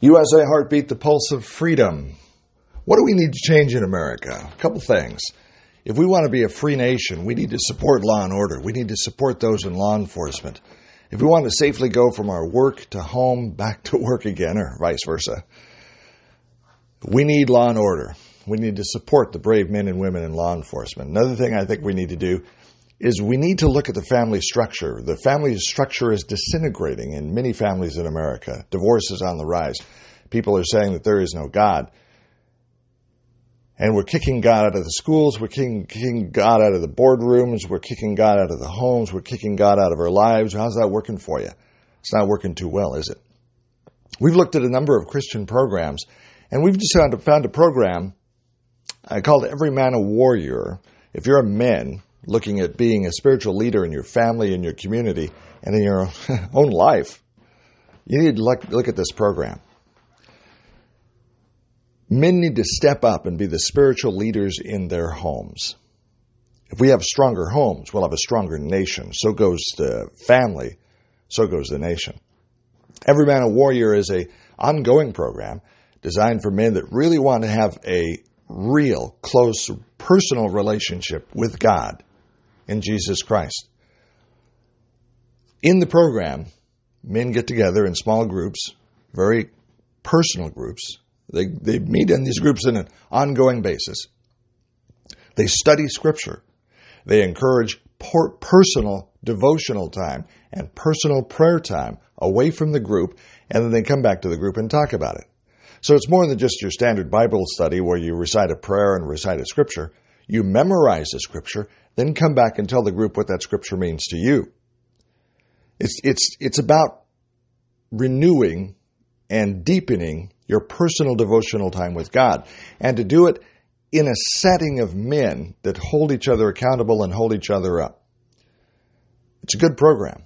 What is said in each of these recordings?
USA Heartbeat, the pulse of freedom. What do we need to change in America? A couple things. If we want to be a free nation, we need to support law and order. We need to support those in law enforcement. If we want to safely go from our work to home, back to work again, or vice versa, we need law and order. We need to support the brave men and women in law enforcement. Another thing I think we need to do is we need to look at the family structure. The family structure is disintegrating in many families in America. Divorce is on the rise. People are saying that there is no God. And we're kicking God out of the schools. We're kicking, kicking, God out of the boardrooms. We're kicking God out of the homes. We're kicking God out of our lives. How's that working for you? It's not working too well, is it? We've looked at a number of Christian programs, and we've just found, found a program I called Every Man a Warrior. If you're a man looking at being a spiritual leader in your family, in your community, and in your own life, you need to look, look at this program. Men need to step up and be the spiritual leaders in their homes. If we have stronger homes, we'll have a stronger nation. So goes the family, so goes the nation. Every Man a Warrior is a ongoing program designed for men that really want to have a real, close, personal relationship with God in Jesus Christ. In the program, men get together in small groups, very personal groups, they, they meet in these groups on an ongoing basis. They study Scripture. They encourage personal devotional time and personal prayer time away from the group, and then they come back to the group and talk about it. So it's more than just your standard Bible study where you recite a prayer and recite a scripture. You memorize the scripture, then come back and tell the group what that scripture means to you. It's, it's, it's about renewing and deepening your personal devotional time with God, and to do it in a setting of men that hold each other accountable and hold each other up. It's a good program.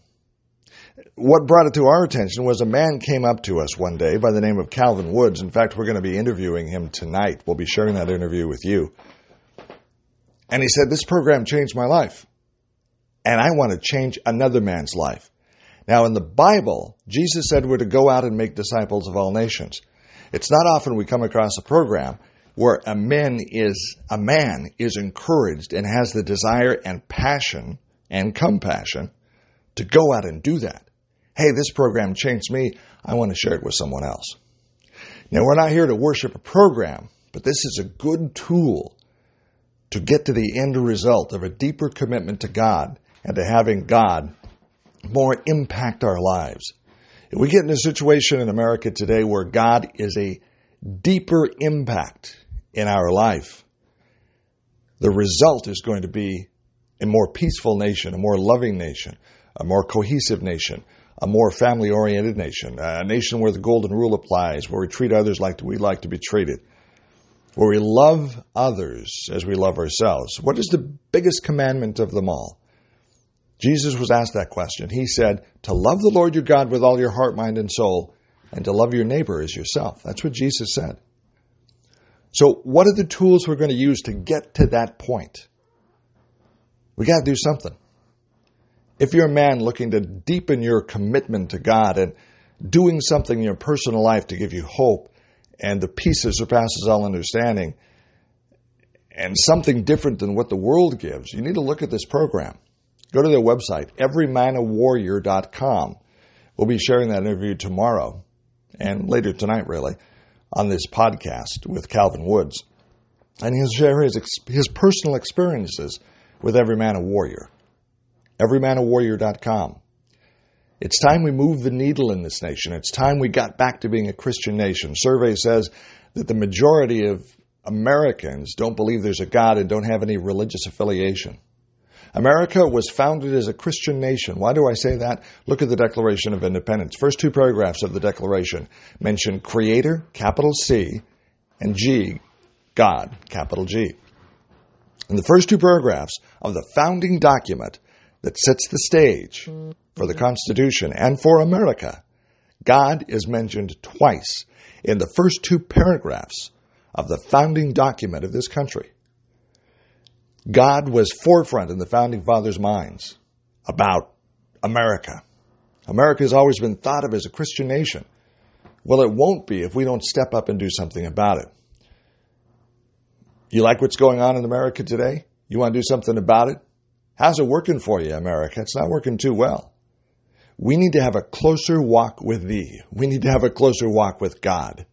What brought it to our attention was a man came up to us one day by the name of Calvin Woods. In fact, we're going to be interviewing him tonight. We'll be sharing that interview with you. And he said, This program changed my life. And I want to change another man's life. Now, in the Bible, Jesus said we're to go out and make disciples of all nations. It's not often we come across a program where a man is a man is encouraged and has the desire and passion and compassion to go out and do that. Hey, this program changed me. I want to share it with someone else. Now, we're not here to worship a program, but this is a good tool to get to the end result of a deeper commitment to God and to having God more impact our lives. If we get in a situation in America today where God is a deeper impact in our life, the result is going to be a more peaceful nation, a more loving nation, a more cohesive nation, a more family oriented nation, a nation where the golden rule applies, where we treat others like we like to be treated, where we love others as we love ourselves. What is the biggest commandment of them all? Jesus was asked that question. He said, To love the Lord your God with all your heart, mind, and soul, and to love your neighbor as yourself. That's what Jesus said. So, what are the tools we're going to use to get to that point? We got to do something. If you're a man looking to deepen your commitment to God and doing something in your personal life to give you hope and the peace that surpasses all understanding, and something different than what the world gives, you need to look at this program. Go to their website, everymanawarrior.com. We'll be sharing that interview tomorrow and later tonight, really, on this podcast with Calvin Woods. And he'll share his, his personal experiences with Every Man a Warrior. Everymanawarrior.com. It's time we move the needle in this nation. It's time we got back to being a Christian nation. Survey says that the majority of Americans don't believe there's a God and don't have any religious affiliation. America was founded as a Christian nation. Why do I say that? Look at the Declaration of Independence. First two paragraphs of the Declaration mention Creator, capital C, and G, God, capital G. In the first two paragraphs of the founding document that sets the stage for the Constitution and for America, God is mentioned twice in the first two paragraphs of the founding document of this country. God was forefront in the founding fathers' minds about America. America has always been thought of as a Christian nation. Well, it won't be if we don't step up and do something about it. You like what's going on in America today? You want to do something about it? How's it working for you, America? It's not working too well. We need to have a closer walk with Thee. We need to have a closer walk with God.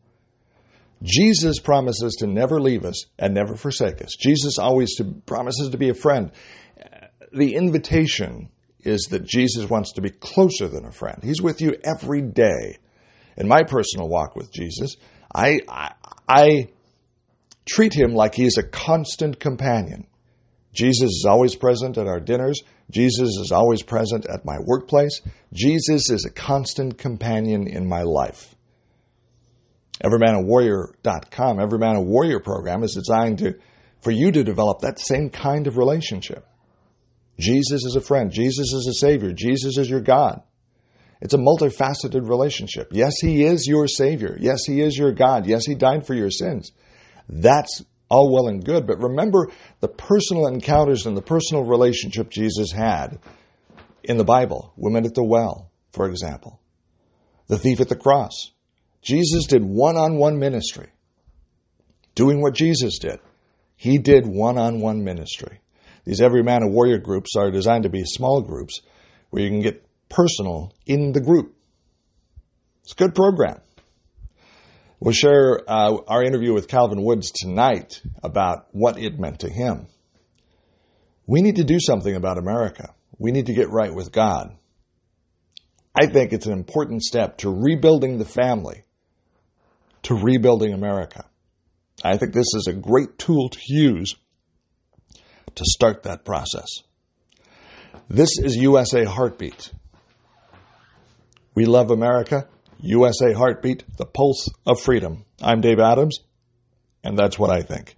Jesus promises to never leave us and never forsake us. Jesus always to, promises to be a friend. The invitation is that Jesus wants to be closer than a friend. He's with you every day. In my personal walk with Jesus, I, I, I treat him like he is a constant companion. Jesus is always present at our dinners. Jesus is always present at my workplace. Jesus is a constant companion in my life. EveryManAWarrior.com, Everyman a Warrior program is designed to, for you to develop that same kind of relationship. Jesus is a friend. Jesus is a savior. Jesus is your God. It's a multifaceted relationship. Yes, He is your Savior. Yes, He is your God. Yes, He died for your sins. That's all well and good, but remember the personal encounters and the personal relationship Jesus had in the Bible. Women at the well, for example. The thief at the cross. Jesus did one on one ministry. Doing what Jesus did. He did one on one ministry. These Every Man a Warrior groups are designed to be small groups where you can get personal in the group. It's a good program. We'll share uh, our interview with Calvin Woods tonight about what it meant to him. We need to do something about America. We need to get right with God. I think it's an important step to rebuilding the family, to rebuilding America. I think this is a great tool to use to start that process. This is USA Heartbeat. We love America. USA Heartbeat, the pulse of freedom. I'm Dave Adams, and that's what I think.